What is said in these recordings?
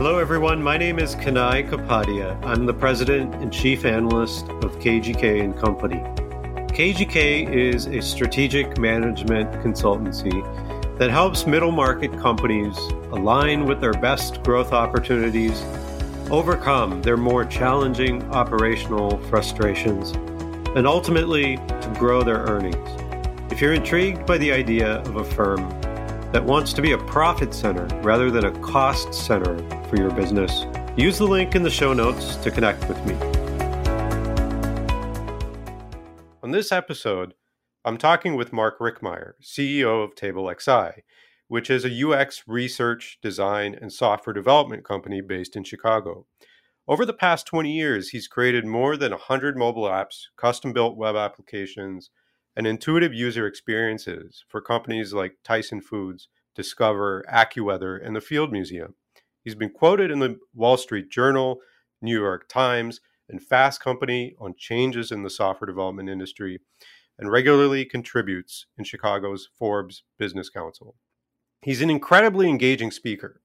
Hello, everyone. My name is Kanai Kapadia. I'm the president and chief analyst of KGK and Company. KGK is a strategic management consultancy that helps middle market companies align with their best growth opportunities, overcome their more challenging operational frustrations, and ultimately to grow their earnings. If you're intrigued by the idea of a firm that wants to be a profit center rather than a cost center for your business, use the link in the show notes to connect with me. On this episode, I'm talking with Mark Rickmeier, CEO of TableXI, which is a UX research, design, and software development company based in Chicago. Over the past 20 years, he's created more than 100 mobile apps, custom built web applications, and intuitive user experiences for companies like Tyson Foods, Discover, AccuWeather, and the Field Museum. He's been quoted in the Wall Street Journal, New York Times, and Fast Company on changes in the software development industry, and regularly contributes in Chicago's Forbes Business Council. He's an incredibly engaging speaker,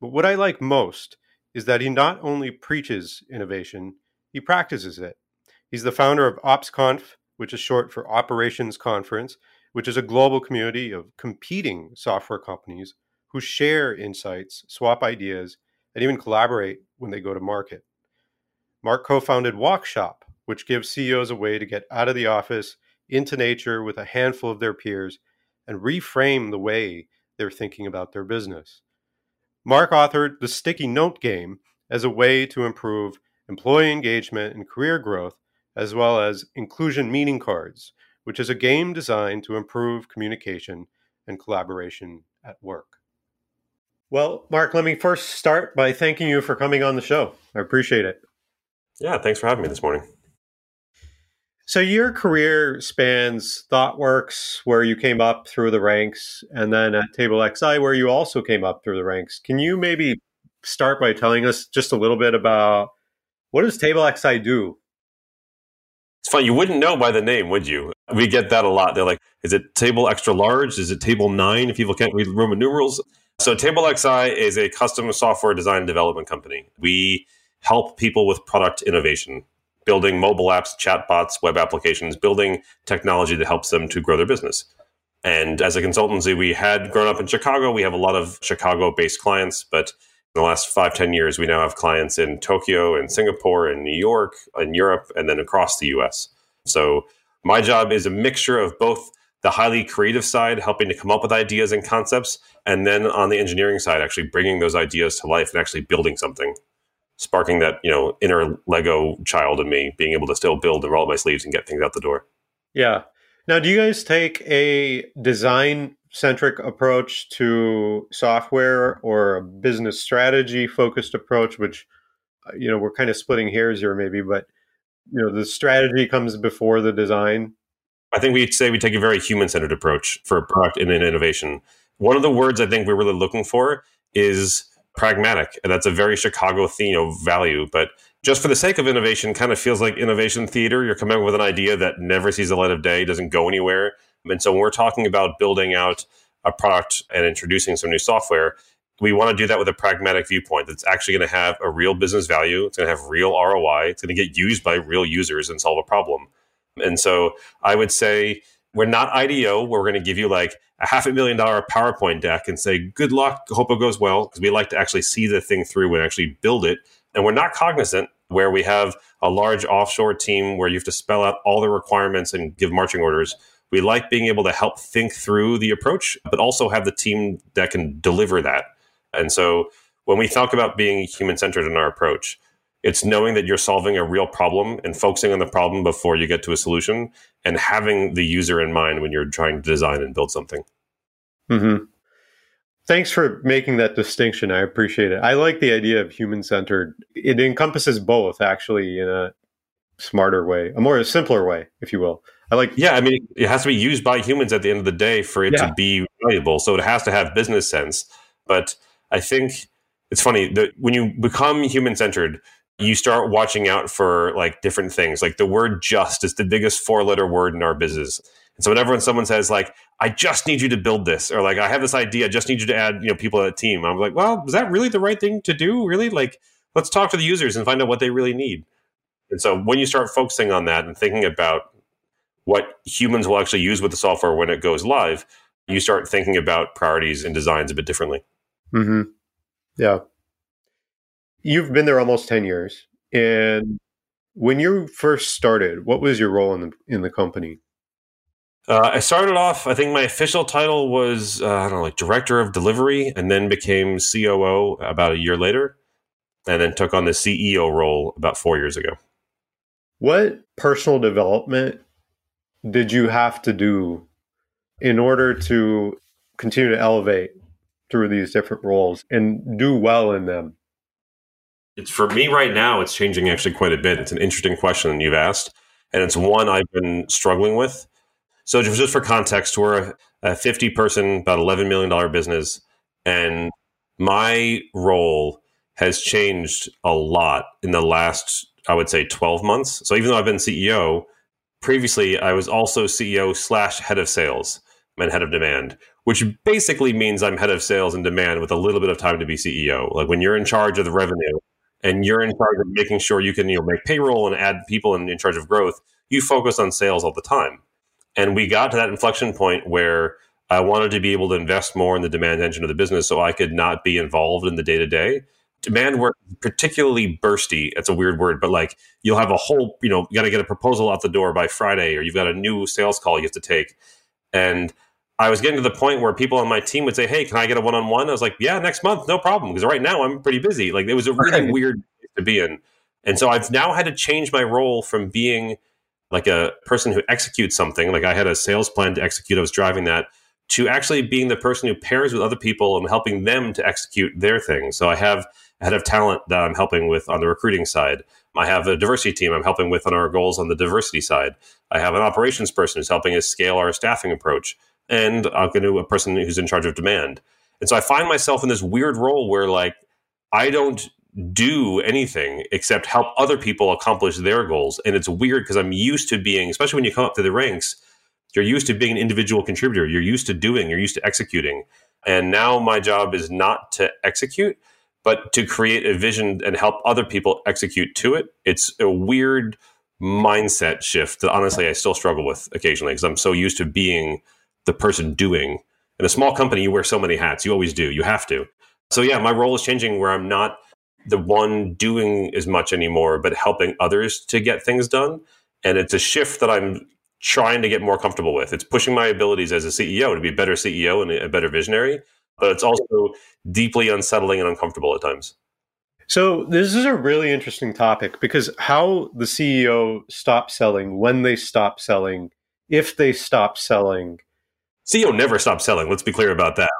but what I like most is that he not only preaches innovation, he practices it. He's the founder of OpsConf, which is short for Operations Conference, which is a global community of competing software companies who share insights, swap ideas, and even collaborate when they go to market. Mark co founded WalkShop, which gives CEOs a way to get out of the office into nature with a handful of their peers and reframe the way they're thinking about their business. Mark authored The Sticky Note Game as a way to improve employee engagement and career growth as well as Inclusion Meaning Cards, which is a game designed to improve communication and collaboration at work. Well, Mark, let me first start by thanking you for coming on the show. I appreciate it. Yeah, thanks for having me this morning. So, your career spans ThoughtWorks, where you came up through the ranks, and then at Table XI, where you also came up through the ranks. Can you maybe start by telling us just a little bit about what does TableXI do it's funny, you wouldn't know by the name, would you? We get that a lot. They're like, is it table extra large? Is it table nine if people can't read Roman numerals? So TableXI is a custom software design development company. We help people with product innovation, building mobile apps, chatbots, web applications, building technology that helps them to grow their business. And as a consultancy, we had grown up in Chicago. We have a lot of Chicago based clients, but the last five ten years, we now have clients in Tokyo and Singapore and New York and Europe and then across the US. So my job is a mixture of both the highly creative side, helping to come up with ideas and concepts, and then on the engineering side, actually bringing those ideas to life and actually building something, sparking that you know inner Lego child in me, being able to still build and roll up my sleeves and get things out the door. Yeah. Now, do you guys take a design centric approach to software or a business strategy focused approach which uh, you know we're kind of splitting hairs here maybe but you know the strategy comes before the design? I think we'd say we take a very human centered approach for product and innovation. One of the words i think we're really looking for is pragmatic and that's a very chicago theme of value but just for the sake of innovation kind of feels like innovation theater. You're coming up with an idea that never sees the light of day doesn't go anywhere and so when we're talking about building out a product and introducing some new software, we want to do that with a pragmatic viewpoint that's actually going to have a real business value. It's going to have real ROI. It's going to get used by real users and solve a problem. And so I would say we're not IDEO where we're going to give you like a half a million dollar PowerPoint deck and say, good luck, hope it goes well, because we like to actually see the thing through and actually build it. And we're not cognizant where we have a large offshore team where you have to spell out all the requirements and give marching orders we like being able to help think through the approach, but also have the team that can deliver that. And so when we talk about being human centered in our approach, it's knowing that you're solving a real problem and focusing on the problem before you get to a solution and having the user in mind when you're trying to design and build something. Mm-hmm. Thanks for making that distinction. I appreciate it. I like the idea of human centered. It encompasses both, actually, in a smarter way, a more simpler way, if you will. I like. Yeah, I mean, it has to be used by humans at the end of the day for it yeah. to be valuable. So it has to have business sense. But I think it's funny that when you become human centered, you start watching out for like different things. Like the word just is the biggest four letter word in our business. And so whenever when someone says like, I just need you to build this, or like I have this idea, I just need you to add, you know, people to a team, I'm like, well, is that really the right thing to do? Really? Like, let's talk to the users and find out what they really need. And so when you start focusing on that and thinking about what humans will actually use with the software when it goes live, you start thinking about priorities and designs a bit differently. Mm-hmm. Yeah. You've been there almost 10 years. And when you first started, what was your role in the in the company? Uh, I started off. I think my official title was uh, I don't know, like director of delivery, and then became COO about a year later, and then took on the CEO role about four years ago. What personal development did you have to do in order to continue to elevate through these different roles and do well in them? It's for me right now, it's changing actually quite a bit. It's an interesting question you've asked, and it's one I've been struggling with. So, just for context, we're a 50 person, about $11 million business, and my role has changed a lot in the last, I would say, 12 months. So, even though I've been CEO, previously I was also CEO slash head of sales and head of demand, which basically means I'm head of sales and demand with a little bit of time to be CEO. Like when you're in charge of the revenue, and you're in charge of making sure you can you know make payroll and add people in, in charge of growth, you focus on sales all the time. And we got to that inflection point where I wanted to be able to invest more in the demand engine of the business so I could not be involved in the day to day. Demand work particularly bursty. It's a weird word, but like you'll have a whole, you know, you got to get a proposal out the door by Friday, or you've got a new sales call you have to take. And I was getting to the point where people on my team would say, "Hey, can I get a one-on-one?" I was like, "Yeah, next month, no problem." Because right now I'm pretty busy. Like it was a really right. weird to be in, and so I've now had to change my role from being like a person who executes something, like I had a sales plan to execute, I was driving that, to actually being the person who pairs with other people and helping them to execute their thing. So I have head of talent that I'm helping with on the recruiting side. I have a diversity team I'm helping with on our goals on the diversity side. I have an operations person who's helping us scale our staffing approach and I'm going to a person who's in charge of demand. And so I find myself in this weird role where like I don't do anything except help other people accomplish their goals. And it's weird because I'm used to being, especially when you come up through the ranks, you're used to being an individual contributor. You're used to doing, you're used to executing. And now my job is not to execute, but to create a vision and help other people execute to it. It's a weird mindset shift that honestly I still struggle with occasionally because I'm so used to being the person doing. In a small company, you wear so many hats. You always do. You have to. So yeah, my role is changing where I'm not the one doing as much anymore, but helping others to get things done. And it's a shift that I'm trying to get more comfortable with. It's pushing my abilities as a CEO to be a better CEO and a better visionary, but it's also deeply unsettling and uncomfortable at times. So this is a really interesting topic because how the CEO stops selling, when they stop selling, if they stop selling, CEO never stops selling. Let's be clear about that.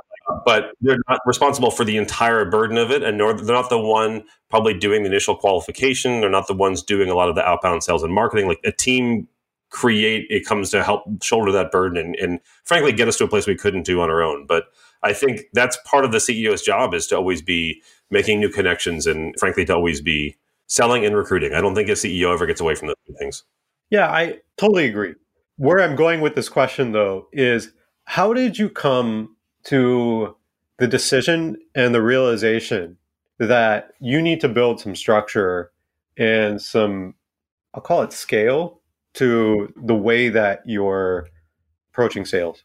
But they're not responsible for the entire burden of it, and nor they're not the one probably doing the initial qualification. They're not the ones doing a lot of the outbound sales and marketing. Like a team create, it comes to help shoulder that burden and, and frankly get us to a place we couldn't do on our own. But I think that's part of the CEO's job is to always be making new connections and frankly to always be selling and recruiting. I don't think a CEO ever gets away from those things. Yeah, I totally agree. Where I'm going with this question though is how did you come to the decision and the realization that you need to build some structure and some, I'll call it scale to the way that you're approaching sales?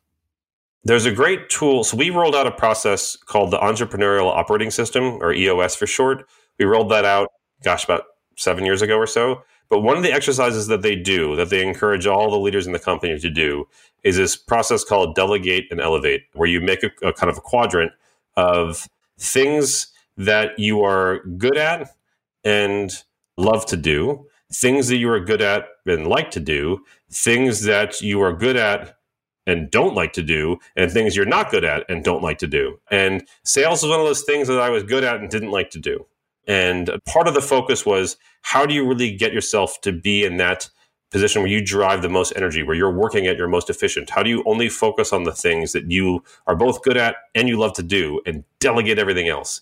There's a great tool. So we rolled out a process called the Entrepreneurial Operating System, or EOS for short. We rolled that out, gosh, about seven years ago or so. But one of the exercises that they do, that they encourage all the leaders in the company to do, is this process called delegate and elevate, where you make a, a kind of a quadrant of things that you are good at and love to do, things that you are good at and like to do, things that you are good at and don't like to do, and things you're not good at and don't like to do. And sales is one of those things that I was good at and didn't like to do. And part of the focus was how do you really get yourself to be in that position where you drive the most energy, where you're working at your most efficient? How do you only focus on the things that you are both good at and you love to do and delegate everything else?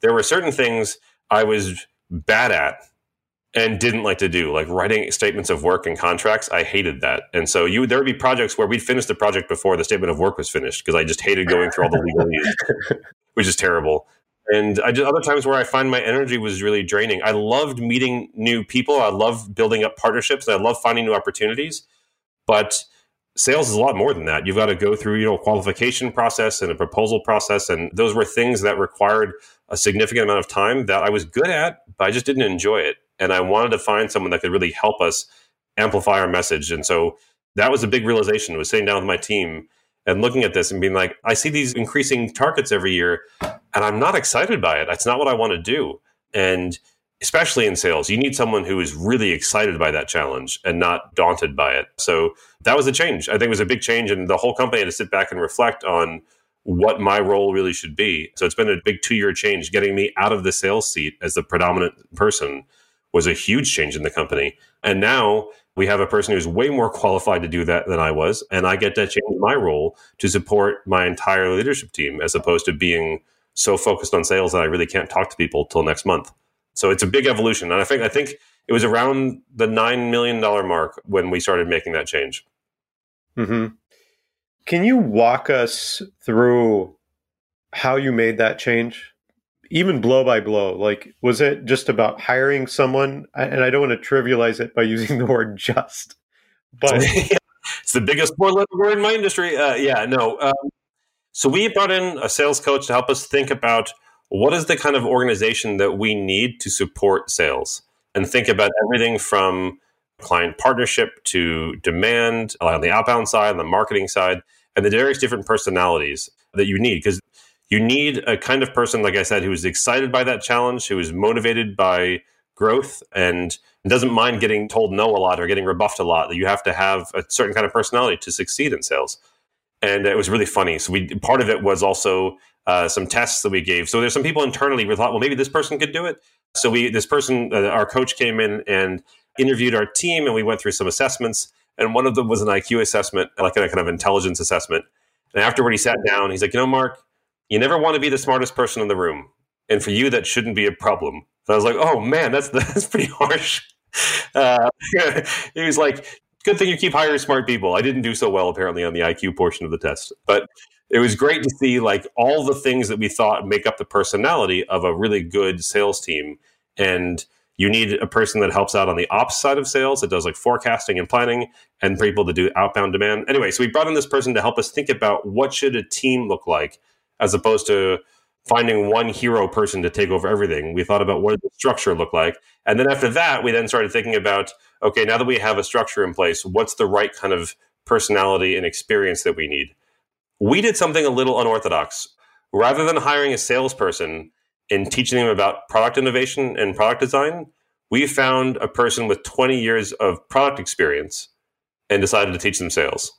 There were certain things I was bad at and didn't like to do like writing statements of work and contracts i hated that and so you there would be projects where we'd finish the project before the statement of work was finished because i just hated going through all the legalese which is terrible and I just other times where I find my energy was really draining. I loved meeting new people. I love building up partnerships. I love finding new opportunities. But sales is a lot more than that. You've got to go through, you know, a qualification process and a proposal process. And those were things that required a significant amount of time that I was good at, but I just didn't enjoy it. And I wanted to find someone that could really help us amplify our message. And so that was a big realization. was sitting down with my team and looking at this and being like, I see these increasing targets every year, and I'm not excited by it. That's not what I want to do. And especially in sales, you need someone who is really excited by that challenge and not daunted by it. So that was a change. I think it was a big change, and the whole company had to sit back and reflect on what my role really should be. So it's been a big two year change. Getting me out of the sales seat as the predominant person was a huge change in the company. And now we have a person who's way more qualified to do that than I was. And I get to change my role to support my entire leadership team as opposed to being so focused on sales that I really can't talk to people till next month. So it's a big evolution. And I think I think it was around the nine million dollar mark when we started making that change. Mm-hmm. Can you walk us through how you made that change? Even blow by blow like was it just about hiring someone? And i don't want to trivialize it by using the word just but it's the biggest four letter word in my industry. Uh, yeah no um, so we brought in a sales coach to help us think about what is the kind of organization that we need to support sales and think about everything from client partnership to demand on the outbound side on the marketing side and the various different personalities that you need because you need a kind of person, like I said, who is excited by that challenge, who is motivated by growth and doesn't mind getting told no a lot or getting rebuffed a lot. That you have to have a certain kind of personality to succeed in sales. And it was really funny. So we part of it was also uh, some tests that we gave. So there's some people internally we thought, well, maybe this person could do it. So we this person, uh, our coach came in and interviewed our team, and we went through some assessments. And one of them was an IQ assessment, like a kind of intelligence assessment. And afterward, he sat down. He's like, you know, Mark, you never want to be the smartest person in the room. And for you, that shouldn't be a problem. And I was like, oh man, that's that's pretty harsh. Uh, he was like, good thing you keep hiring smart people. I didn't do so well apparently on the IQ portion of the test, but it was great to see like all the things that we thought make up the personality of a really good sales team. And you need a person that helps out on the ops side of sales that does like forecasting and planning and people to do outbound demand. Anyway, so we brought in this person to help us think about what should a team look like as opposed to finding one hero person to take over everything. We thought about what the structure look like. And then after that, we then started thinking about, okay, now that we have a structure in place, what's the right kind of personality and experience that we need? We did something a little unorthodox. Rather than hiring a salesperson and teaching them about product innovation and product design, we found a person with 20 years of product experience and decided to teach them sales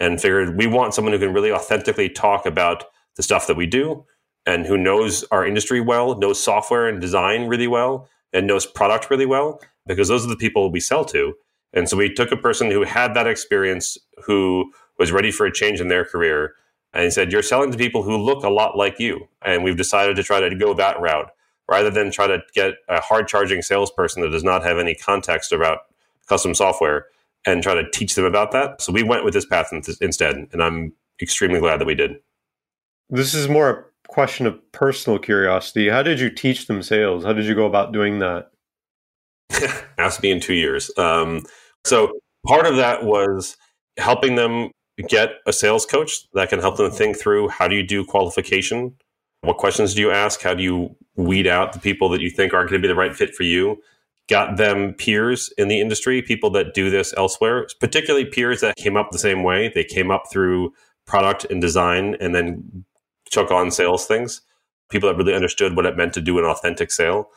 and figured we want someone who can really authentically talk about the stuff that we do and who knows our industry well, knows software and design really well, and knows product really well, because those are the people we sell to. And so we took a person who had that experience, who was ready for a change in their career, and said, You're selling to people who look a lot like you. And we've decided to try to go that route rather than try to get a hard charging salesperson that does not have any context about custom software and try to teach them about that. So we went with this path instead. And I'm extremely glad that we did. This is more a question of personal curiosity. How did you teach them sales? How did you go about doing that? Ask me in two years. Um, so part of that was helping them get a sales coach that can help them think through how do you do qualification? What questions do you ask? How do you weed out the people that you think aren't going to be the right fit for you? Got them peers in the industry, people that do this elsewhere, particularly peers that came up the same way. They came up through product and design and then took on sales things, people that really understood what it meant to do an authentic sale,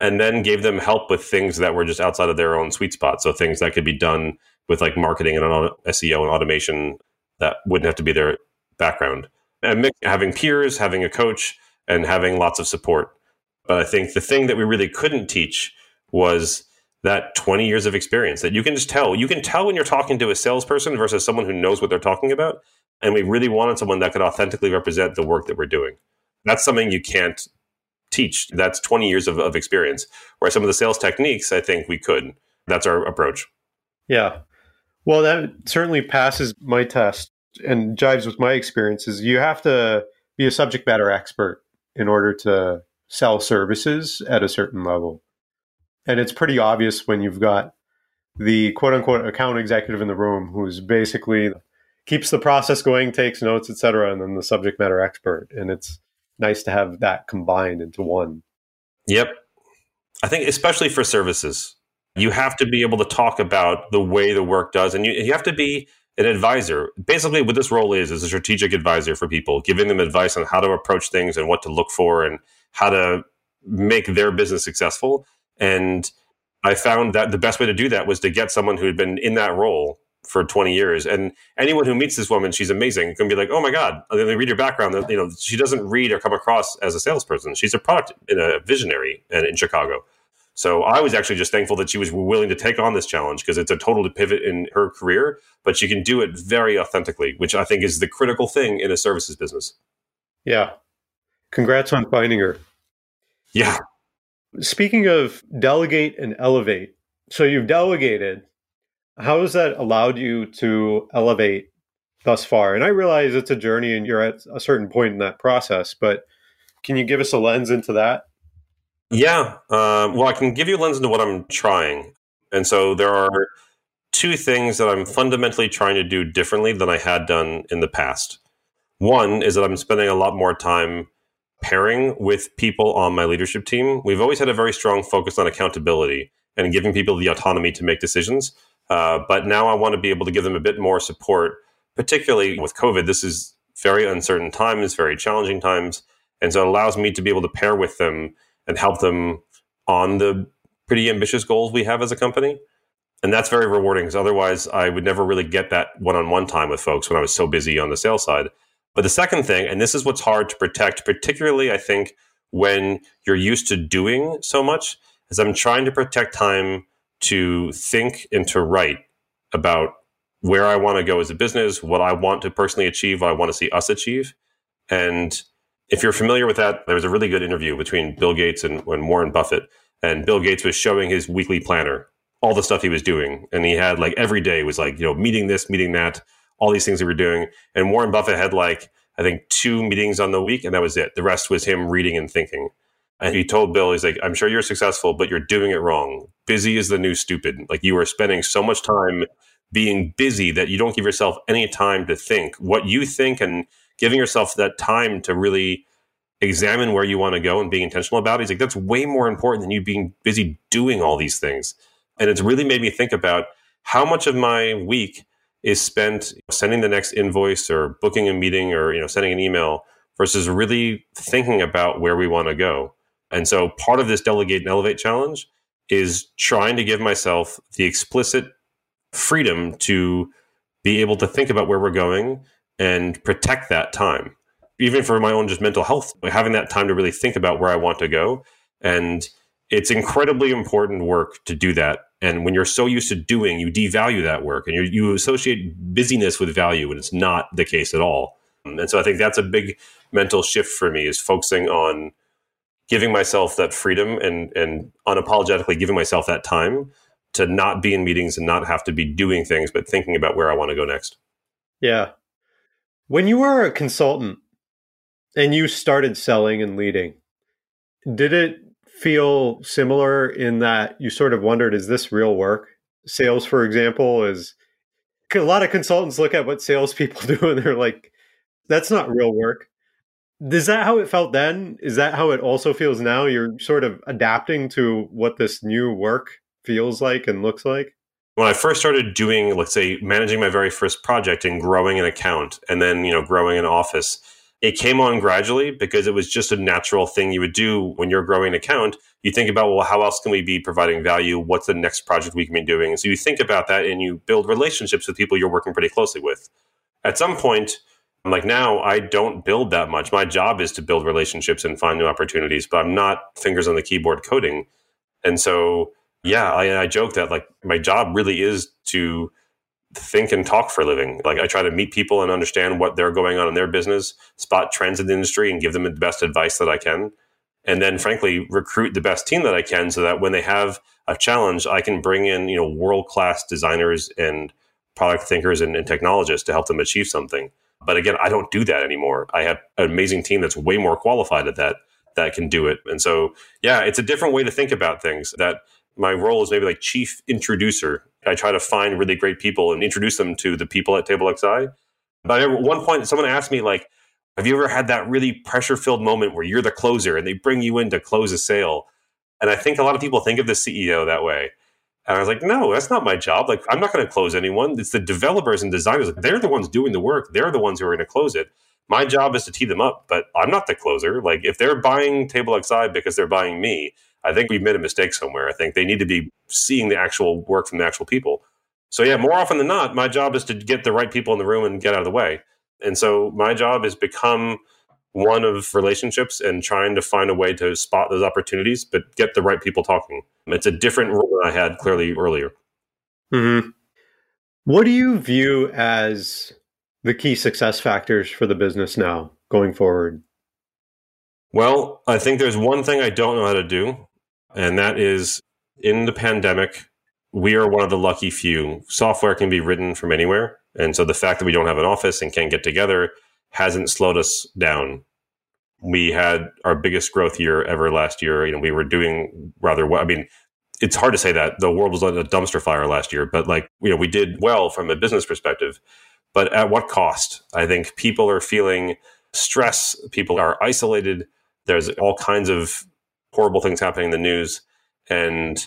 and then gave them help with things that were just outside of their own sweet spot. So things that could be done with like marketing and SEO and automation that wouldn't have to be their background. And having peers, having a coach, and having lots of support. But I think the thing that we really couldn't teach was that 20 years of experience that you can just tell. You can tell when you're talking to a salesperson versus someone who knows what they're talking about and we really wanted someone that could authentically represent the work that we're doing. That's something you can't teach. That's 20 years of, of experience. Where some of the sales techniques, I think we could. That's our approach. Yeah. Well, that certainly passes my test and jives with my experiences. You have to be a subject matter expert in order to sell services at a certain level. And it's pretty obvious when you've got the quote unquote account executive in the room who's basically keeps the process going, takes notes, etc., and then the subject matter expert. And it's nice to have that combined into one. Yep. I think especially for services, you have to be able to talk about the way the work does and you, you have to be an advisor. Basically, what this role is is a strategic advisor for people, giving them advice on how to approach things and what to look for and how to make their business successful. And I found that the best way to do that was to get someone who had been in that role for 20 years. And anyone who meets this woman, she's amazing, can be like, oh my God, and then they read her background. You know, she doesn't read or come across as a salesperson. She's a product in a visionary and in Chicago. So I was actually just thankful that she was willing to take on this challenge because it's a total pivot in her career, but she can do it very authentically, which I think is the critical thing in a services business. Yeah. Congrats on finding her. Yeah. Speaking of delegate and elevate, so you've delegated. How has that allowed you to elevate thus far? And I realize it's a journey and you're at a certain point in that process, but can you give us a lens into that? Yeah. Uh, well, I can give you a lens into what I'm trying. And so there are two things that I'm fundamentally trying to do differently than I had done in the past. One is that I'm spending a lot more time pairing with people on my leadership team. We've always had a very strong focus on accountability and giving people the autonomy to make decisions. Uh, but now I want to be able to give them a bit more support, particularly with COVID. This is very uncertain times, very challenging times. And so it allows me to be able to pair with them and help them on the pretty ambitious goals we have as a company. And that's very rewarding because otherwise I would never really get that one on one time with folks when I was so busy on the sales side. But the second thing, and this is what's hard to protect, particularly I think when you're used to doing so much, is I'm trying to protect time to think and to write about where I want to go as a business, what I want to personally achieve, what I want to see us achieve. And if you're familiar with that, there was a really good interview between Bill Gates and, and Warren Buffett. And Bill Gates was showing his weekly planner, all the stuff he was doing. And he had like every day was like, you know, meeting this, meeting that, all these things he were doing. And Warren Buffett had like, I think two meetings on the week, and that was it. The rest was him reading and thinking. And he told Bill, he's like, I'm sure you're successful, but you're doing it wrong. Busy is the new stupid. Like you are spending so much time being busy that you don't give yourself any time to think what you think and giving yourself that time to really examine where you want to go and being intentional about it. He's like, that's way more important than you being busy doing all these things. And it's really made me think about how much of my week is spent sending the next invoice or booking a meeting or you know sending an email versus really thinking about where we want to go. And so part of this delegate and elevate challenge is trying to give myself the explicit freedom to be able to think about where we're going and protect that time. Even for my own just mental health, having that time to really think about where I want to go. And it's incredibly important work to do that. And when you're so used to doing, you devalue that work and you associate busyness with value, and it's not the case at all. And so I think that's a big mental shift for me is focusing on giving myself that freedom and and unapologetically giving myself that time to not be in meetings and not have to be doing things, but thinking about where I want to go next. Yeah. When you were a consultant and you started selling and leading, did it feel similar in that you sort of wondered, is this real work? Sales, for example, is a lot of consultants look at what salespeople do and they're like, that's not real work. Is that how it felt then? Is that how it also feels now? You're sort of adapting to what this new work feels like and looks like? When I first started doing, let's say, managing my very first project and growing an account and then, you know, growing an office, it came on gradually because it was just a natural thing you would do when you're growing an account. You think about, well, how else can we be providing value? What's the next project we can be doing? So you think about that and you build relationships with people you're working pretty closely with. At some point, I'm like now I don't build that much. My job is to build relationships and find new opportunities, but I'm not fingers on the keyboard coding. And so, yeah, I, I joke that like my job really is to think and talk for a living. Like I try to meet people and understand what they're going on in their business, spot trends in the industry, and give them the best advice that I can. and then frankly recruit the best team that I can so that when they have a challenge, I can bring in, you know, world-class designers and product thinkers and, and technologists to help them achieve something. But again, I don't do that anymore. I have an amazing team that's way more qualified at that that can do it. And so, yeah, it's a different way to think about things. That my role is maybe like chief introducer. I try to find really great people and introduce them to the people at TableXI. But at one point, someone asked me, like, have you ever had that really pressure filled moment where you're the closer and they bring you in to close a sale? And I think a lot of people think of the CEO that way. And I was like, no, that's not my job. Like, I'm not going to close anyone. It's the developers and designers. They're the ones doing the work. They're the ones who are going to close it. My job is to tee them up, but I'm not the closer. Like, if they're buying Table TableXI because they're buying me, I think we've made a mistake somewhere. I think they need to be seeing the actual work from the actual people. So, yeah, more often than not, my job is to get the right people in the room and get out of the way. And so my job has become one of relationships and trying to find a way to spot those opportunities, but get the right people talking. It's a different role than I had clearly earlier. Mm-hmm. What do you view as the key success factors for the business now going forward? Well, I think there's one thing I don't know how to do, and that is in the pandemic, we are one of the lucky few. Software can be written from anywhere. And so the fact that we don't have an office and can't get together hasn't slowed us down. We had our biggest growth year ever last year. You know, we were doing rather well. I mean, it's hard to say that the world was on a dumpster fire last year, but like, you know, we did well from a business perspective. But at what cost? I think people are feeling stress. People are isolated. There's all kinds of horrible things happening in the news. And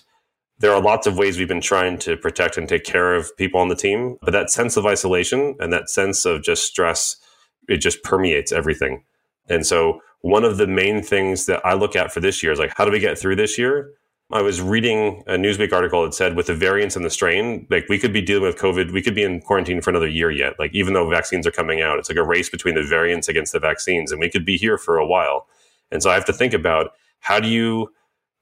there are lots of ways we've been trying to protect and take care of people on the team, but that sense of isolation and that sense of just stress, it just permeates everything. And so, one of the main things that I look at for this year is like, how do we get through this year? I was reading a Newsweek article that said with the variants and the strain, like we could be dealing with COVID, we could be in quarantine for another year yet. Like even though vaccines are coming out, it's like a race between the variants against the vaccines, and we could be here for a while. And so I have to think about how do you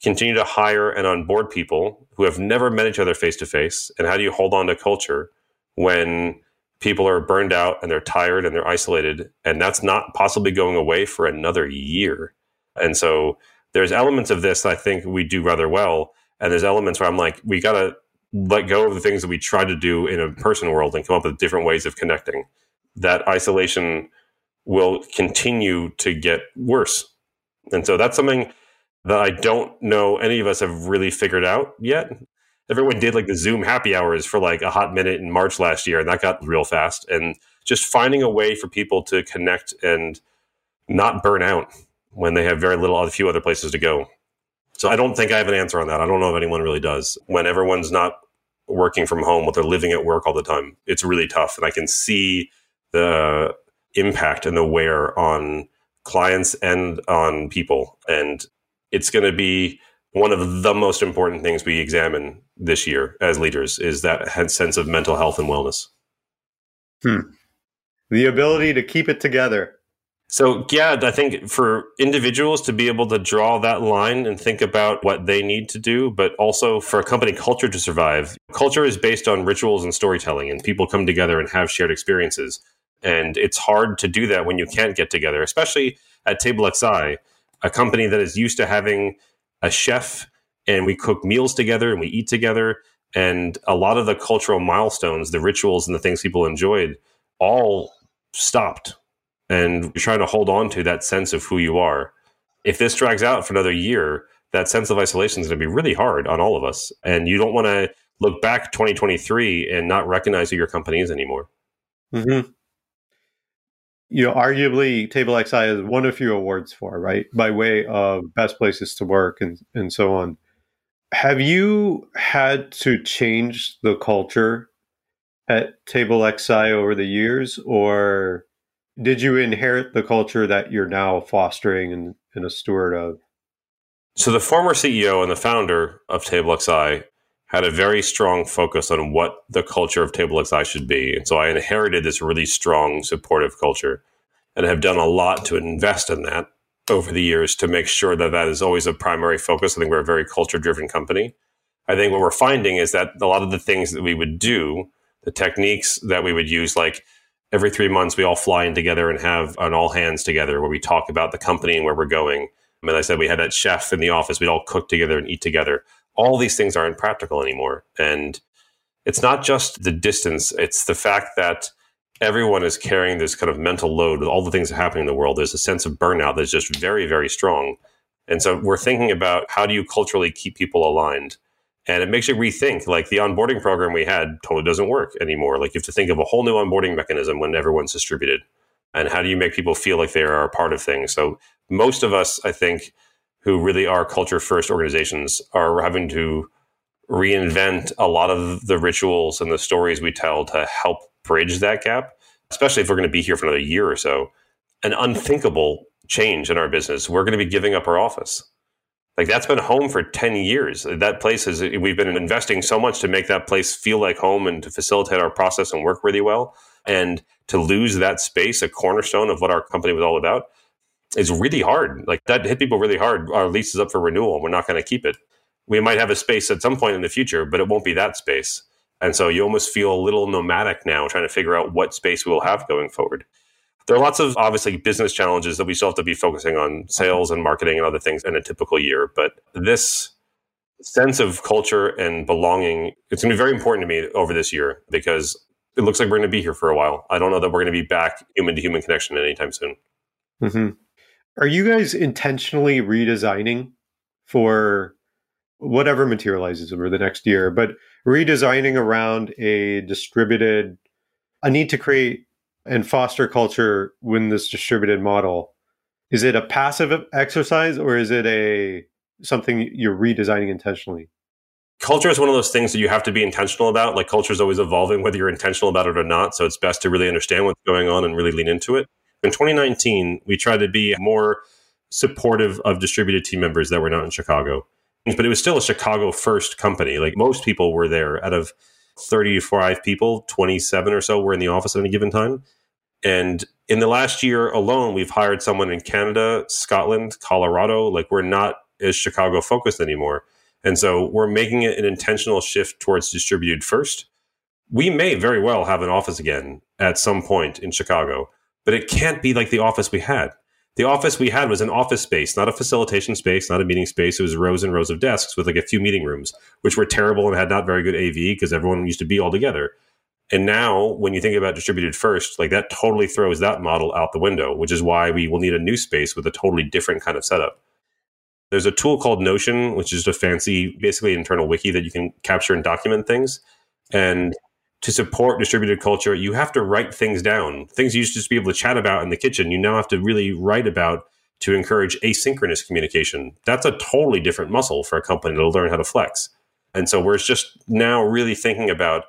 continue to hire and onboard people who have never met each other face to face? And how do you hold on to culture when people are burned out and they're tired and they're isolated? And that's not possibly going away for another year. And so there's elements of this I think we do rather well. And there's elements where I'm like, we got to let go of the things that we try to do in a person world and come up with different ways of connecting. That isolation will continue to get worse. And so that's something that I don't know any of us have really figured out yet. Everyone did like the Zoom happy hours for like a hot minute in March last year, and that got real fast. And just finding a way for people to connect and not burn out when they have very little, a few other places to go. So I don't think I have an answer on that. I don't know if anyone really does. When everyone's not working from home, but they're living at work all the time, it's really tough. And I can see the impact and the wear on clients and on people. And it's going to be one of the most important things we examine this year as leaders is that sense of mental health and wellness. Hmm. The ability to keep it together. So, yeah, I think for individuals to be able to draw that line and think about what they need to do, but also for a company culture to survive, culture is based on rituals and storytelling, and people come together and have shared experiences. And it's hard to do that when you can't get together, especially at TableXI a company that is used to having a chef and we cook meals together and we eat together. And a lot of the cultural milestones the rituals and the things people enjoyed all stopped. And you're trying to hold on to that sense of who you are. If this drags out for another year that sense of isolation is going to be really hard on all of us. And you don't want to look back 2023 and not recognize who your company is anymore. Mm-hmm you know, arguably Table XI has won a few awards for, right? By way of best places to work and, and so on. Have you had to change the culture at Table XI over the years, or did you inherit the culture that you're now fostering and, and a steward of? So the former CEO and the founder of TableXI had a very strong focus on what the culture of TableXI should be. And so I inherited this really strong supportive culture and have done a lot to invest in that over the years to make sure that that is always a primary focus. I think we're a very culture driven company. I think what we're finding is that a lot of the things that we would do, the techniques that we would use, like every three months we all fly in together and have an all hands together where we talk about the company and where we're going. I And I said we had that chef in the office. We'd all cook together and eat together. All these things aren't practical anymore. And it's not just the distance, it's the fact that everyone is carrying this kind of mental load with all the things happening in the world. There's a sense of burnout that's just very, very strong. And so we're thinking about how do you culturally keep people aligned? And it makes you rethink like the onboarding program we had totally doesn't work anymore. Like you have to think of a whole new onboarding mechanism when everyone's distributed. And how do you make people feel like they are a part of things? So most of us, I think, who really are culture first organizations are having to reinvent a lot of the rituals and the stories we tell to help bridge that gap, especially if we're going to be here for another year or so. An unthinkable change in our business. We're going to be giving up our office. Like that's been home for 10 years. That place is, we've been investing so much to make that place feel like home and to facilitate our process and work really well. And to lose that space, a cornerstone of what our company was all about, is really hard. Like that hit people really hard. Our lease is up for renewal. We're not going to keep it. We might have a space at some point in the future, but it won't be that space. And so you almost feel a little nomadic now trying to figure out what space we will have going forward. There are lots of obviously business challenges that we still have to be focusing on sales and marketing and other things in a typical year. But this sense of culture and belonging, it's going to be very important to me over this year because it looks like we're going to be here for a while. I don't know that we're going to be back human to human connection anytime soon. Mm-hmm. Are you guys intentionally redesigning for whatever materializes over the next year, but redesigning around a distributed, a need to create and foster culture within this distributed model? Is it a passive exercise or is it a something you're redesigning intentionally? Culture is one of those things that you have to be intentional about. Like culture is always evolving, whether you're intentional about it or not. So it's best to really understand what's going on and really lean into it. In 2019, we tried to be more supportive of distributed team members that were not in Chicago. But it was still a Chicago first company. Like most people were there out of 35 people, 27 or so were in the office at any given time. And in the last year alone, we've hired someone in Canada, Scotland, Colorado. Like we're not as Chicago focused anymore. And so we're making it an intentional shift towards distributed first. We may very well have an office again at some point in Chicago, but it can't be like the office we had. The office we had was an office space, not a facilitation space, not a meeting space. It was rows and rows of desks with like a few meeting rooms, which were terrible and had not very good AV because everyone used to be all together. And now, when you think about distributed first, like that totally throws that model out the window, which is why we will need a new space with a totally different kind of setup. There's a tool called Notion, which is just a fancy, basically internal wiki that you can capture and document things. And to support distributed culture, you have to write things down. Things you used to just be able to chat about in the kitchen, you now have to really write about to encourage asynchronous communication. That's a totally different muscle for a company to learn how to flex. And so we're just now really thinking about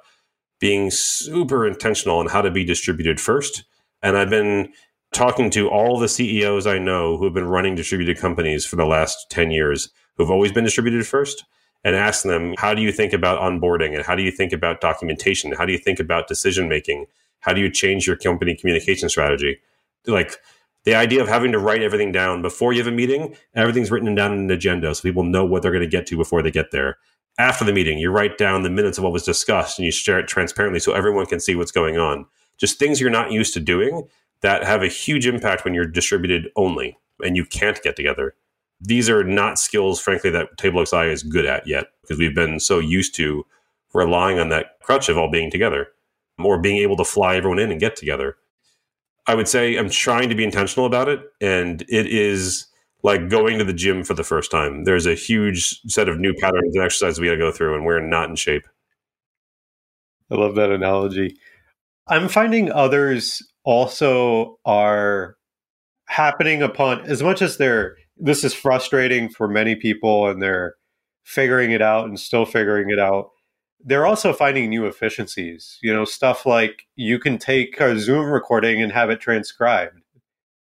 being super intentional on how to be distributed first. And I've been talking to all the CEOs I know who have been running distributed companies for the last 10 years, who've always been distributed first and ask them, how do you think about onboarding? And how do you think about documentation? How do you think about decision making? How do you change your company communication strategy? Like the idea of having to write everything down before you have a meeting, everything's written down in an agenda so people know what they're going to get to before they get there. After the meeting, you write down the minutes of what was discussed and you share it transparently so everyone can see what's going on. Just things you're not used to doing that have a huge impact when you're distributed only and you can't get together these are not skills, frankly, that TableXI is good at yet because we've been so used to relying on that crutch of all being together or being able to fly everyone in and get together. I would say I'm trying to be intentional about it, and it is like going to the gym for the first time. There's a huge set of new patterns and exercises we got to go through, and we're not in shape. I love that analogy. I'm finding others also are happening upon as much as they're this is frustrating for many people and they're figuring it out and still figuring it out. They're also finding new efficiencies you know stuff like you can take a zoom recording and have it transcribed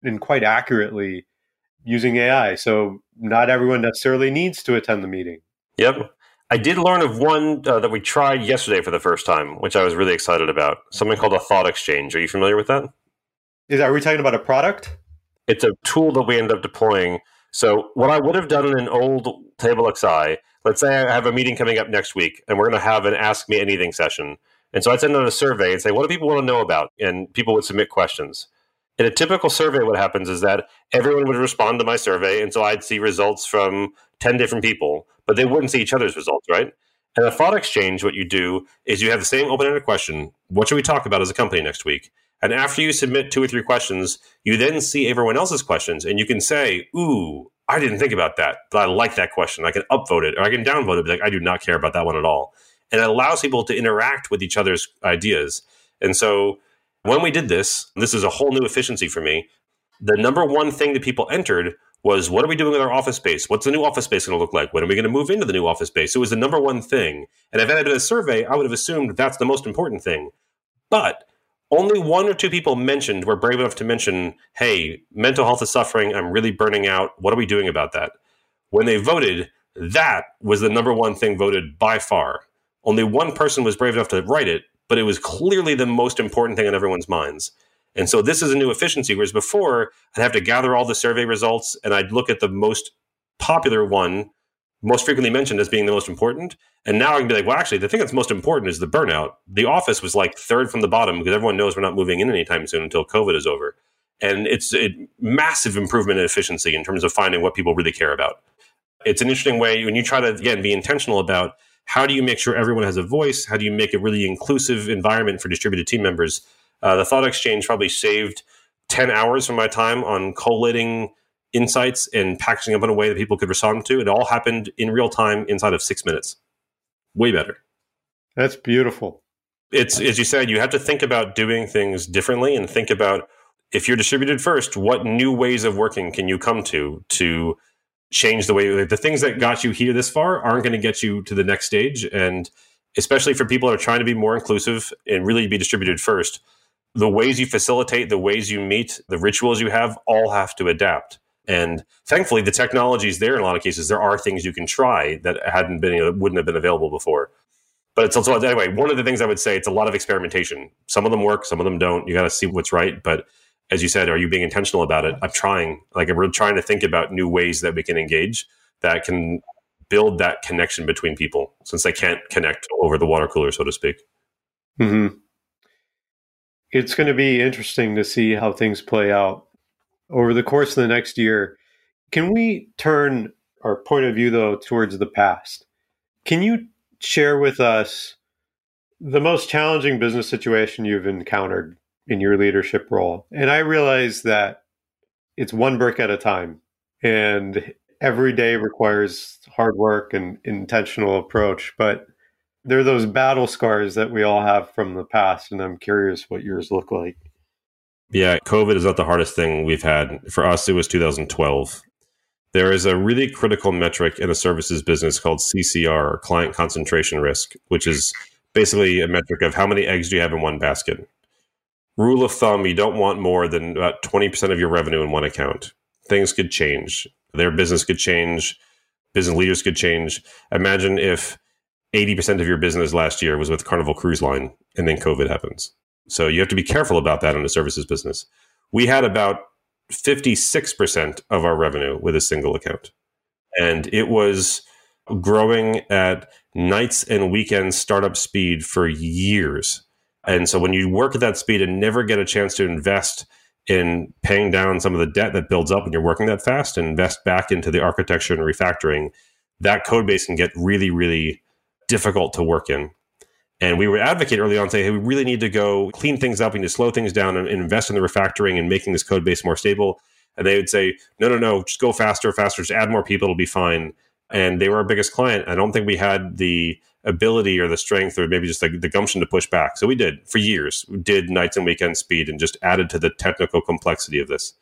and quite accurately using ai so not everyone necessarily needs to attend the meeting. Yep. I did learn of one uh, that we tried yesterday for the first time which i was really excited about. Something called a thought exchange. Are you familiar with that? Is are we talking about a product? It's a tool that we end up deploying so what I would have done in an old Table XI, let's say I have a meeting coming up next week and we're going to have an Ask Me Anything session. And so I'd send out a survey and say, what do people want to know about? And people would submit questions. In a typical survey, what happens is that everyone would respond to my survey, and so I'd see results from 10 different people, but they wouldn't see each other's results, right? And a thought exchange, what you do is you have the same open ended question What should we talk about as a company next week? And after you submit two or three questions, you then see everyone else's questions and you can say, Ooh, I didn't think about that, but I like that question. I can upvote it or I can downvote it. Like, I do not care about that one at all. And it allows people to interact with each other's ideas. And so when we did this, this is a whole new efficiency for me. The number one thing that people entered was what are we doing with our office space? What's the new office space going to look like? When are we going to move into the new office space? It was the number one thing. And if I had done a survey, I would have assumed that's the most important thing. But only one or two people mentioned were brave enough to mention, hey, mental health is suffering. I'm really burning out. What are we doing about that? When they voted, that was the number one thing voted by far. Only one person was brave enough to write it, but it was clearly the most important thing on everyone's minds. And so this is a new efficiency, whereas before I'd have to gather all the survey results and I'd look at the most popular one most frequently mentioned as being the most important. And now I can be like, well, actually, the thing that's most important is the burnout. The office was like third from the bottom because everyone knows we're not moving in anytime soon until COVID is over. And it's a massive improvement in efficiency in terms of finding what people really care about. It's an interesting way when you try to, again, be intentional about how do you make sure everyone has a voice? How do you make a really inclusive environment for distributed team members? Uh, the Thought Exchange probably saved 10 hours from my time on collating insights and packaging up in a way that people could respond to. It all happened in real time inside of six minutes. Way better. That's beautiful. It's, as you said, you have to think about doing things differently and think about if you're distributed first, what new ways of working can you come to to change the way the things that got you here this far aren't going to get you to the next stage. And especially for people that are trying to be more inclusive and really be distributed first, the ways you facilitate, the ways you meet, the rituals you have all have to adapt. And thankfully, the technology is there in a lot of cases. There are things you can try that hadn't been, you know, wouldn't have been available before. But it's also, anyway, one of the things I would say, it's a lot of experimentation. Some of them work, some of them don't. You got to see what's right. But as you said, are you being intentional about it? I'm trying. Like, we're trying to think about new ways that we can engage that can build that connection between people since they can't connect over the water cooler, so to speak. Mm-hmm. It's going to be interesting to see how things play out over the course of the next year. Can we turn our point of view, though, towards the past? Can you share with us the most challenging business situation you've encountered in your leadership role? And I realize that it's one brick at a time, and every day requires hard work and intentional approach. But there are those battle scars that we all have from the past, and I'm curious what yours look like. Yeah, COVID is not the hardest thing we've had. For us, it was 2012. There is a really critical metric in the services business called CCR, client concentration risk, which is basically a metric of how many eggs do you have in one basket. Rule of thumb, you don't want more than about 20% of your revenue in one account. Things could change. Their business could change. Business leaders could change. Imagine if 80% of your business last year was with Carnival Cruise Line and then COVID happens. So you have to be careful about that in a services business. We had about 56% of our revenue with a single account. And it was growing at nights and weekends startup speed for years. And so when you work at that speed and never get a chance to invest in paying down some of the debt that builds up when you're working that fast and invest back into the architecture and refactoring, that code base can get really, really difficult to work in. And we would advocate early on, say, hey, we really need to go clean things up, we need to slow things down and, invest in the refactoring and making this code base more stable. And they would say, no, no, no, just go faster, faster, just add more people, it'll be fine. And they were our biggest client. I don't think we had the ability or the strength or maybe just the, the gumption to push back. So we did for years. We did nights and weekend speed and just added to the technical complexity of this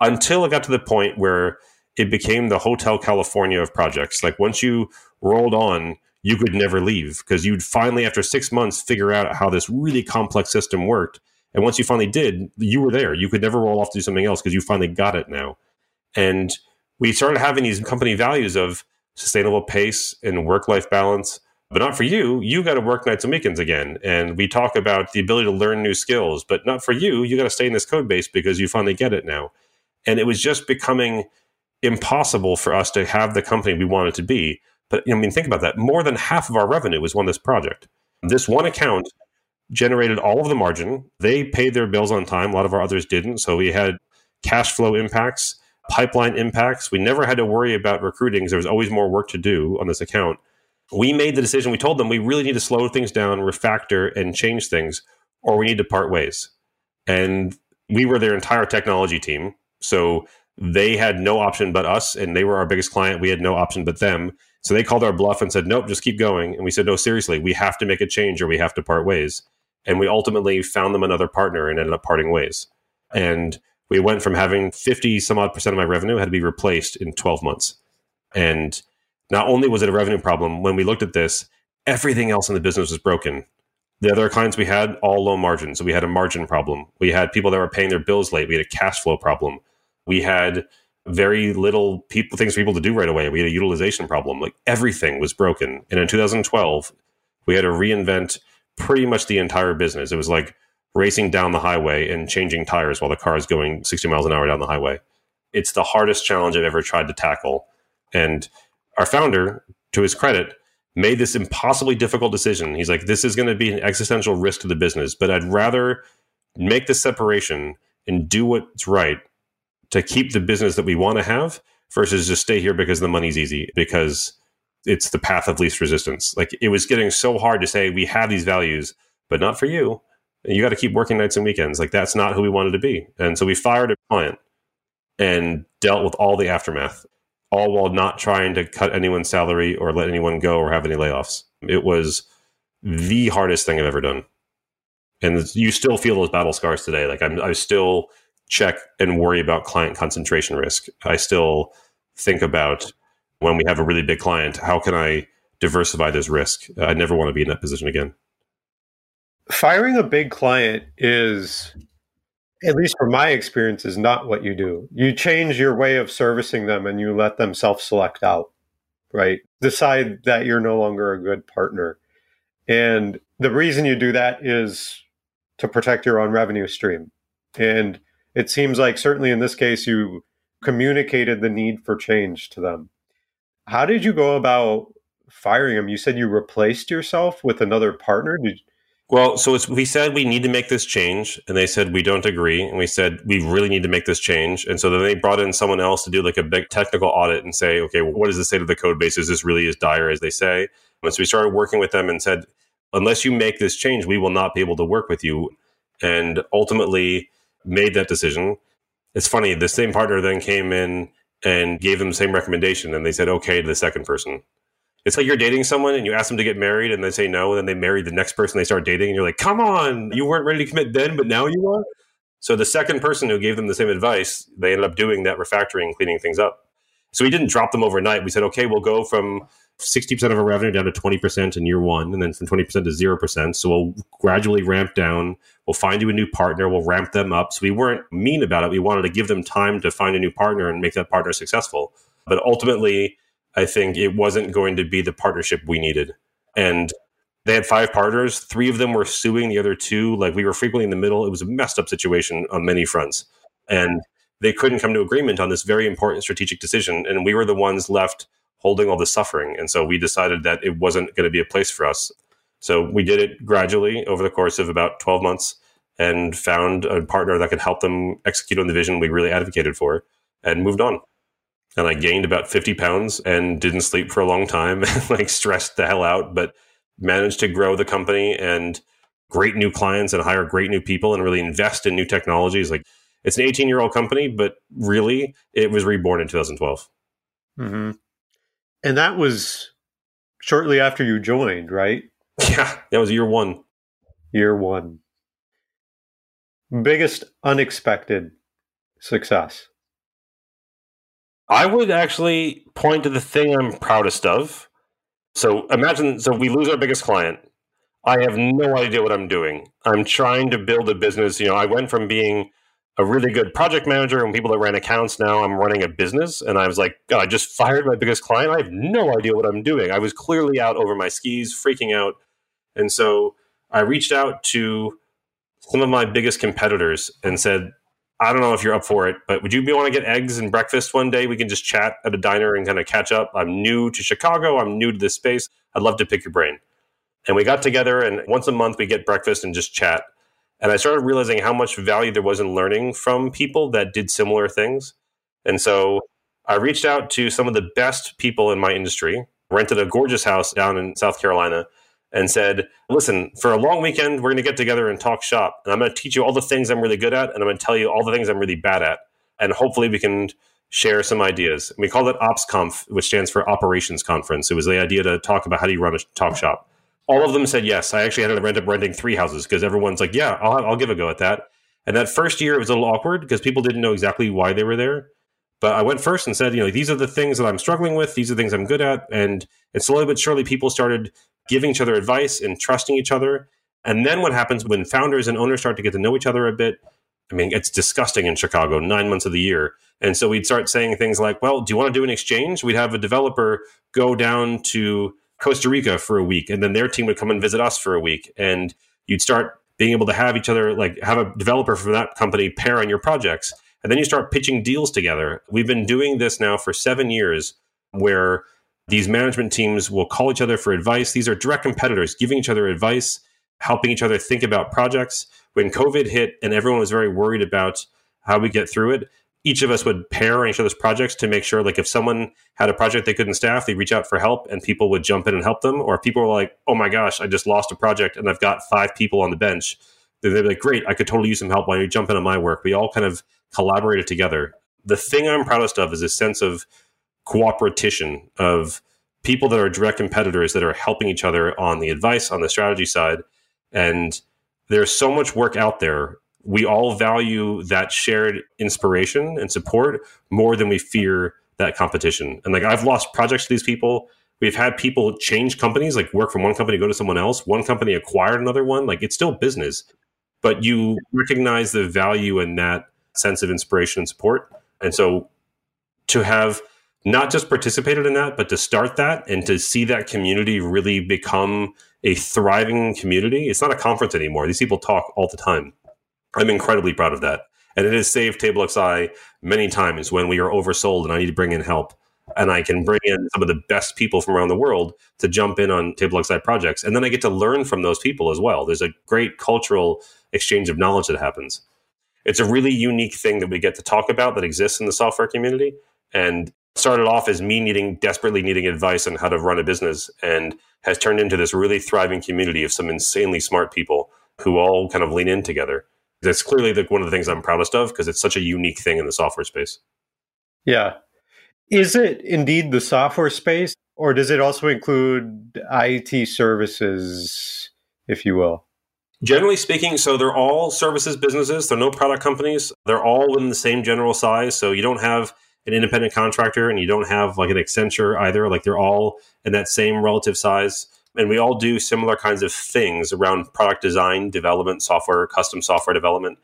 until it got to the point where it became the Hotel California of projects. Like once you rolled on, you could never leave because you'd finally, after six months, figure out how this really complex system worked. And once you finally did, you were there. You could never roll off to do something else because you finally got it now. And we started having these company values of sustainable pace and work life balance. But not for you. You got to work nights and weekends again. And we talk about the ability to learn new skills, but not for you. You got to stay in this code base because you finally get it now. And it was just becoming impossible for us to have the company we wanted to be but you know, I mean, think about that. More than half of our revenue was on this project. This one account generated all of the margin. They paid their bills on time. A lot of our others didn't. So we had cash flow impacts, pipeline impacts. We never had to worry about recruiting because there was always more work to do on this account. We made the decision. We told them we really need to slow things down, refactor, and change things, or we need to part ways. And we were their entire technology team. So they had no option but us, and they were our biggest client. We had no option but them. So they called our bluff and said, nope, just keep going. And we said, no, seriously, we have to make a change or we have to part ways. And we ultimately found them another partner and ended up parting ways. And we went from having 50 some odd percent of my revenue had to be replaced in 12 months. And not only was it a revenue problem, when we looked at this, everything else in the business was broken. The other clients we had, all low margins. So we had a margin problem. We had people that were paying their bills late. We had a cash flow problem. We had very little people things for people to do right away. We had a utilization problem. Like everything was broken. And in 2012, we had to reinvent pretty much the entire business. It was like racing down the highway and changing tires while the car is going 60 miles an hour down the highway. It's the hardest challenge I've ever tried to tackle. And our founder, to his credit, made this impossibly difficult decision. He's like, this is going to be an existential risk to the business, but I'd rather make the separation and do what's right to keep the business that we want to have versus just stay here because the money's easy because it's the path of least resistance. Like it was getting so hard to say we have these values, but not for you. And you got to keep working nights and weekends. Like that's not who we wanted to be. And so we fired a client and dealt with all the aftermath, all while not trying to cut anyone's salary or let anyone go or have any layoffs. It was the hardest thing I've ever done. And you still feel those battle scars today. Like I'm, I still check and worry about client concentration risk. I still think about when we have a really big client, how can I diversify this risk? I never want to be in that position again. Firing a big client is, at least from my experience, is not what you do. You change your way of servicing them and you let them self select out, right? Decide that you're no longer a good partner. And the reason you do that is to protect your own revenue stream. And it seems like certainly in this case you communicated the need for change to them. How did you go about firing him? You said you replaced yourself with another partner. Did well, so we said we need to make this change, and they said we don't agree, and we said we really need to make this change, and so then they brought in someone else to do like a big technical audit and say, okay, what is the state of the code base? Is this really as dire as they say? And so we started working with them and said, unless you make this change, we will not be able to work with you. And ultimately, made that decision. It's funny, the same partner then came in and gave them the same recommendation, and they said okay to the second person. It's like you're dating someone and you ask them to get married, and they say no, and then they marry the next person they start dating, and you're like, come on, you weren't ready to commit then, but now you are. So the second person who gave them the same advice, they ended up doing that refactoring, cleaning things up. So we didn't drop them overnight. We said, okay, we'll go from 60% of our revenue down to 20% in year one, and then from 20% to 0%. So we'll gradually ramp down. We'll find you a new partner. We'll ramp them up. So we weren't mean about it. We wanted to give them time to find a new partner and make that partner successful. But ultimately, I think it wasn't going to be the partnership we needed. And they had five partners. Three of them were suing the other two. Like we were frequently in the middle. It was a messed up situation on many fronts. And they couldn't come to agreement on this very important strategic decision. And we were the ones left holding all the suffering. And so we decided that it wasn't going to be a place for us. So we did it gradually over the course of about 12 months and found a partner that could help them execute on the vision we really advocated for and moved on. And I gained about 50 pounds and didn't sleep for a long time, like stressed the hell out, but managed to grow the company and great new clients and hire great new people and really invest in new technologies. Like it's an 18 year old company, but really it was reborn in 2012. Mm-hmm. And that was shortly after you joined, right? Yeah, that was year one. Year one. Biggest unexpected success. I would actually point to the thing I'm proudest of. So imagine, so we lose our biggest client. I have no idea what I'm doing. I'm trying to build a business. You know, I went from being a really good project manager and people that ran accounts. Now I'm running a business. And I was like, God, I just fired my biggest client. I have no idea what I'm doing. I was clearly out over my skis, freaking out. And so I reached out to some of my biggest competitors and said, I don't know if you're up for it, but would you want to get eggs and breakfast one day? We can just chat at a diner and kind of catch up. I'm new to Chicago. I'm new to this space. I'd love to pick your brain. And we got together, and once a month we get breakfast and just chat. And I started realizing how much value there was in learning from people that did similar things. And so I reached out to some of the best people in my industry, rented a gorgeous house down in South Carolina, and said, Listen, for a long weekend, we're going to get together and talk shop. And I'm going to teach you all the things I'm really good at, and I'm going to tell you all the things I'm really bad at. And hopefully we can share some ideas. And we called it OpsConf, which stands for Operations Conference. It was the idea to talk about how do you run a talk shop. All of them said yes. I actually ended to end up renting three houses because everyone's like, yeah, I'll, I'll give a go at that. And that first year, it was a little awkward because people didn't know exactly why they were there. But I went first and said, you know, these are the things that I'm struggling with. These are the things I'm good at. And, and slowly but surely, people started giving each other advice and trusting each other. And then what happens when founders and owners start to get to know each other a bit? I mean, it's disgusting in Chicago, nine months of the year. And so we'd start saying things like, well, do you want to do an exchange? We'd have a developer go down to Costa Rica for a week, and then their team would come and visit us for a week. And you'd start being able to have each other, like have a developer from that company pair on your projects. And then you start pitching deals together. We've been doing this now for seven years where these management teams will call each other for advice. These are direct competitors giving each other advice, helping each other think about projects. When COVID hit and everyone was very worried about how we get through it, each of us would pair each other's projects to make sure like if someone had a project they couldn't staff they'd reach out for help and people would jump in and help them. Or if people were like oh my gosh i just lost a project and i've got five people on the bench then they'd be like great i could totally use some help while you jump in on my work. We all kind of collaborated together. The thing i'm proudest of is a sense of cooperation of people that are direct competitors that are helping each other on the advice on the strategy side. And there's so much work out there we all value that shared inspiration and support more than we fear that competition. And like I've lost projects to these people. We've had people change companies, like work from one company, go to someone else. One company acquired another one. Like it's still business, but you recognize the value in that sense of inspiration and support. And so to have not just participated in that, but to start that and to see that community really become a thriving community. It's not a conference anymore. These people talk all the time. I'm incredibly proud of that. And it has saved TableXI many times when we are oversold and I need to bring in help. And I can bring in some of the best people from around the world to jump in on TableXI projects. And then I get to learn from those people as well. There's a great cultural exchange of knowledge that happens. It's a really unique thing that we get to talk about that exists in the software community. And started off as me needing, desperately needing advice on how to run a business and has turned into this really thriving community of some insanely smart people who all kind of lean in together that's clearly the, one of the things I'm proudest of because it's such a unique thing in the software space. Yeah. Is it indeed the software space, or does it also include IT services, if you will? Generally speaking, so they're all services businesses. They're no product companies. They're all in the same general size. So you don't have an independent contractor and you don't have like an Accenture either. Like they're all in that same relative size and we all do similar kinds of things around product design, development, software, custom software development.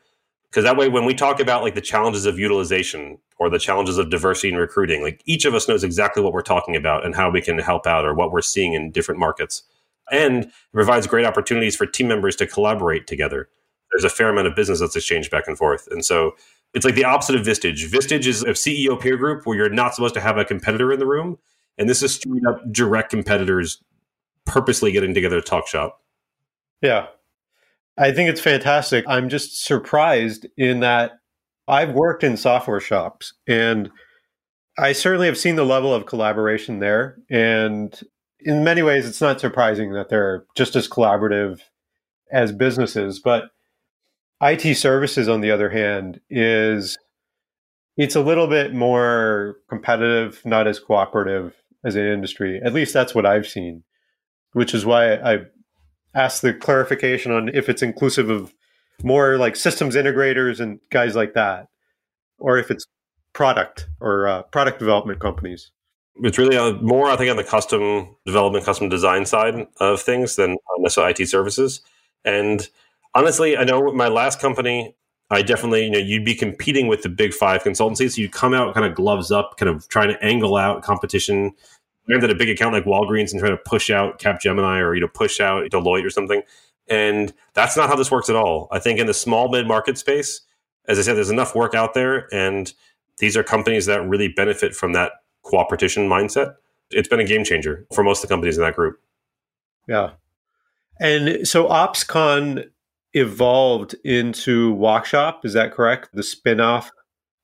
Because that way, when we talk about like the challenges of utilization or the challenges of diversity and recruiting, like each of us knows exactly what we're talking about and how we can help out or what we're seeing in different markets. And it provides great opportunities for team members to collaborate together. There's a fair amount of business that's exchanged back and forth. And so it's like the opposite of Vistage. Vistage is a CEO peer group where you're not supposed to have a competitor in the room. And this is straight up direct competitors purposely getting together to talk shop. Yeah. I think it's fantastic. I'm just surprised in that I've worked in software shops and I certainly have seen the level of collaboration there. And in many ways, it's not surprising that they're just as collaborative as businesses. But IT services, on the other hand, is it's a little bit more competitive, not as cooperative as an industry. At least that's what I've seen which is why I asked the clarification on if it's inclusive of more like systems integrators and guys like that, or if it's product or uh, product development companies. It's really uh, more, I think, on the custom development, custom design side of things than necessarily IT services. And honestly, I know my last company, I definitely, you know, you'd be competing with the big five consultancies. So you'd come out kind of gloves up, kind of trying to angle out competition landed a big account like Walgreens and trying to push out Capgemini or you know push out Deloitte or something. And that's not how this works at all. I think in the small mid market space, as I said, there's enough work out there, and these are companies that really benefit from that cooperation mindset. It's been a game changer for most of the companies in that group. Yeah. And so OpsConf evolved into Walkshop, is that correct? The spin-off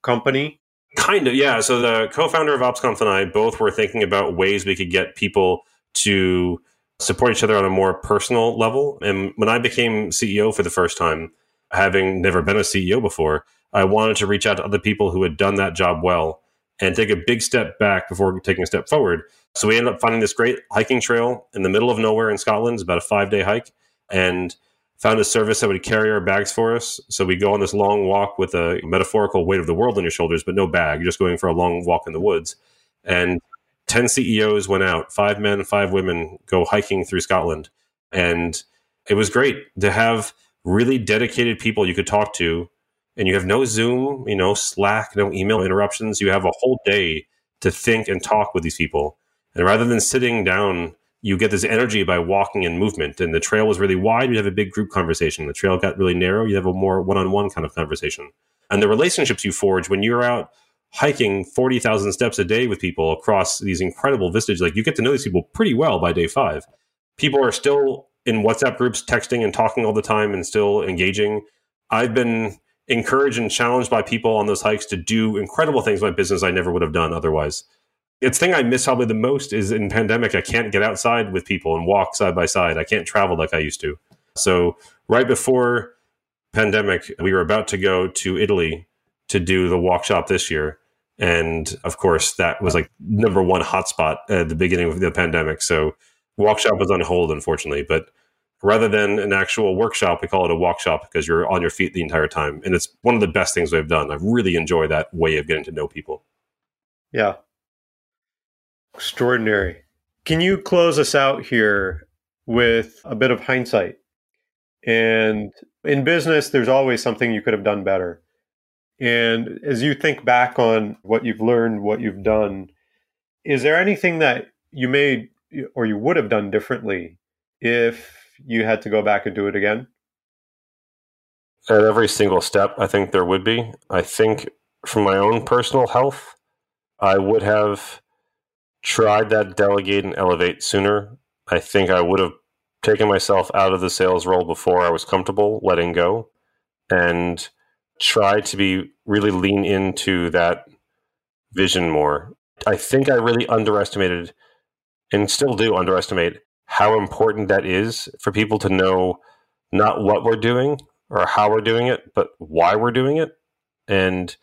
company? Kind of, yeah. So the co-founder of OpsConf and I both were thinking about ways we could get people to support each other on a more personal level. And when I became CEO for the first time, having never been a CEO before, I wanted to reach out to other people who had done that job well and take a big step back before taking a step forward. So we ended up finding this great hiking trail in the middle of nowhere in Scotland. It's about a five day hike. And found a service that would carry our bags for us. So we go on this long walk with a metaphorical weight of the world on your shoulders, but no bag. You're just going for a long walk in the woods. And 10 CEOs went out, five men, five women go hiking through Scotland. And it was great to have really dedicated people you could talk to. And you have no Zoom, you know, Slack, no email interruptions. You have a whole day to think and talk with these people. And rather than sitting down you get this energy by walking and movement. And the trail was really wide, you'd have a big group conversation. The trail got really narrow, you'd have a more one on one kind of conversation. And the relationships you forge when you're out hiking 40,000 steps a day with people across these incredible vistas, like you get to know these people pretty well by day five. People are still in WhatsApp groups texting and talking all the time and still engaging. I've been encouraged and challenged by people on those hikes to do incredible things in my business I never would have done otherwise. It's the thing I miss probably the most is in pandemic. I can't get outside with people and walk side by side. I can't travel like I used to. So right before pandemic, we were about to go to Italy to do the Walkshop this year. And of course, that was like number one hotspot at the beginning of the pandemic. So Walkshop was on hold, unfortunately. But rather than an actual workshop, we call it a Walkshop because you're on your feet the entire time. And it's one of the best things we've done. I really enjoy that way of getting to know people. Yeah. Extraordinary. Can you close us out here with a bit of hindsight? And in business, there's always something you could have done better. And as you think back on what you've learned, what you've done, is there anything that you made or you would have done differently if you had to go back and do it again? At every single step, I think there would be. I think from my own personal health, I would have tried that delegate and elevate sooner, I think I would have taken myself out of the sales role before I was comfortable letting go and tried to be really lean into that vision more. I think I really underestimated and still do underestimate how important that is for people to know not what we're doing or how we're doing it, but why we're doing it and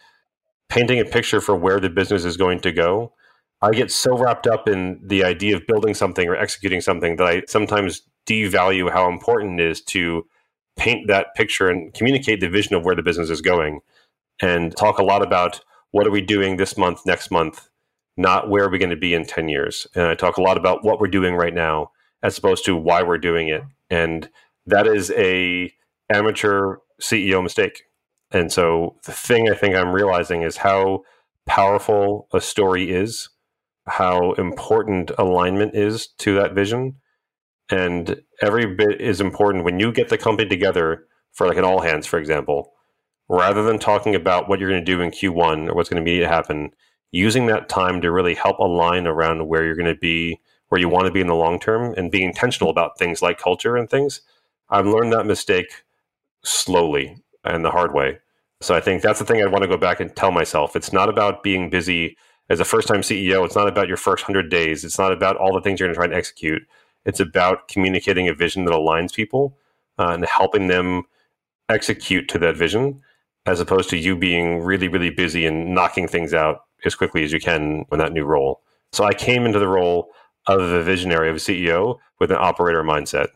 painting a picture for where the business is going to go I get so wrapped up in the idea of building something or executing something that I sometimes devalue how important it is to paint that picture and communicate the vision of where the business is going and talk a lot about what are we doing this month, next month, not where are we going to be in 10 years. And I talk a lot about what we're doing right now as opposed to why we're doing it. And that is a amateur CEO mistake. And so the thing I think I'm realizing is how powerful a story is how important alignment is to that vision. And every bit is important when you get the company together for like an all hands, for example, rather than talking about what you're going to do in Q1 or what's going to be to happen, using that time to really help align around where you're going to be, where you want to be in the long term, and being intentional about things like culture and things. I've learned that mistake slowly and the hard way. So I think that's the thing I want to go back and tell myself. It's not about being busy as a first time CEO, it's not about your first 100 days. It's not about all the things you're going to try and execute. It's about communicating a vision that aligns people uh, and helping them execute to that vision, as opposed to you being really, really busy and knocking things out as quickly as you can in that new role. So I came into the role of a visionary, of a CEO with an operator mindset.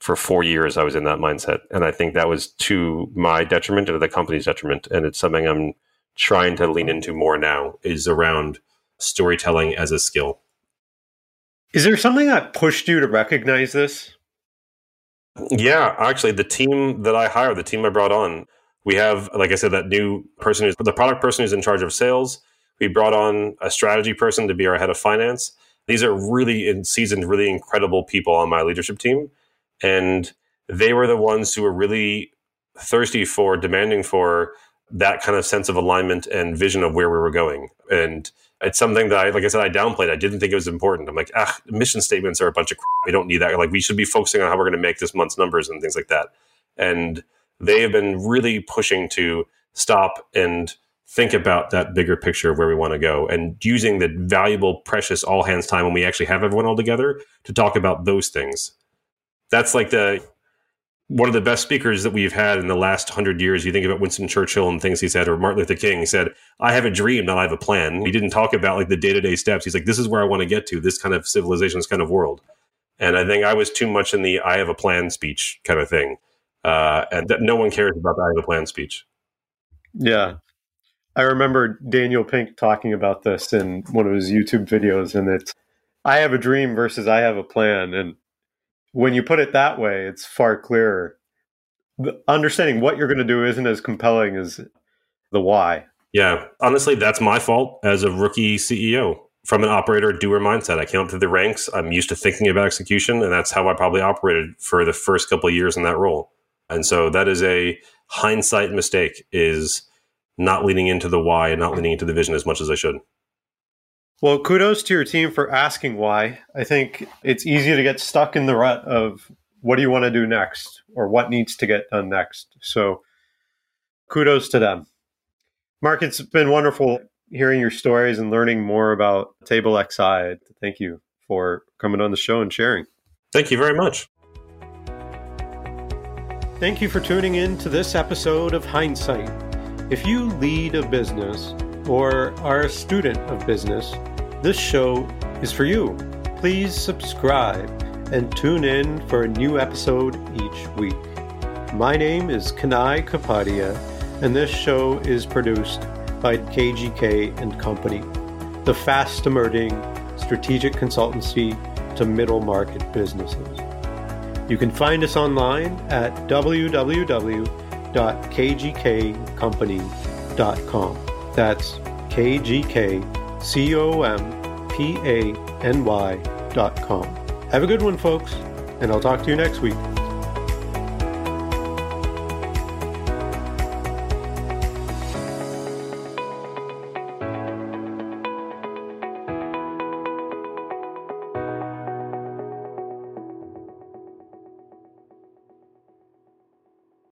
For four years, I was in that mindset. And I think that was to my detriment and to the company's detriment. And it's something I'm trying to lean into more now is around storytelling as a skill. Is there something that pushed you to recognize this? Yeah, actually, the team that I hired, the team I brought on, we have, like I said, that new person who's the product person who's in charge of sales. We brought on a strategy person to be our head of finance. These are really in seasoned, really incredible people on my leadership team. And they were the ones who were really thirsty for, demanding for that kind of sense of alignment and vision of where we were going. And It's something that I, like I said, I downplayed. I didn't think it was important. I'm like, ah, mission statements are a bunch of crap. We don't need that. Like, we should be focusing on how we're going to make this month's numbers and things like that. And they have been really pushing to stop and think about that bigger picture of where we want to go and using the valuable, precious all hands time when we actually have everyone all together to talk about those things. That's like the one of the best speakers that we've had in the last hundred years. You think about Winston Churchill and things he said, or Martin Luther King. Said, "I have a dream, not I have a plan." He didn't talk about like the day to day steps. He's like, "This is where I want to get to. This kind of civilization, this kind of world." And I think I was too much in the "I have a plan" speech kind of thing, uh, and that no one cares about the "I have a plan" speech. Yeah, I remember Daniel Pink talking about this in one of his YouTube videos, and it's I have a dream versus I have a plan. And when you put it that way, it's far clearer. The understanding what you're going to do isn't as compelling as the why. Yeah, honestly, that's my fault as a rookie CEO. From an operator doer mindset, I came up through the ranks. I'm used to thinking about execution, and that's how I probably operated for the first couple of years in that role. And so that is a hindsight mistake. Is not leaning into the why and not leaning into the vision as much as I should. Well, kudos to your team for asking why. I think it's easy to get stuck in the rut of what do you want to do next or what needs to get done next. So kudos to them. Mark, it's been wonderful hearing your stories and learning more about Table XI. Thank you for coming on the show and sharing. Thank you very much. Thank you for tuning in to this episode of Hindsight. If you lead a business or are a student of business, this show is for you. Please subscribe and tune in for a new episode each week. My name is Kanai Kapadia, and this show is produced by KGK and Company, the fast emerging strategic consultancy to middle market businesses. You can find us online at www www.kgkcompany.com. That's K-G-K-C-O-M-P-A-N-Y dot com. Have a good one, folks, and I'll talk to you next week.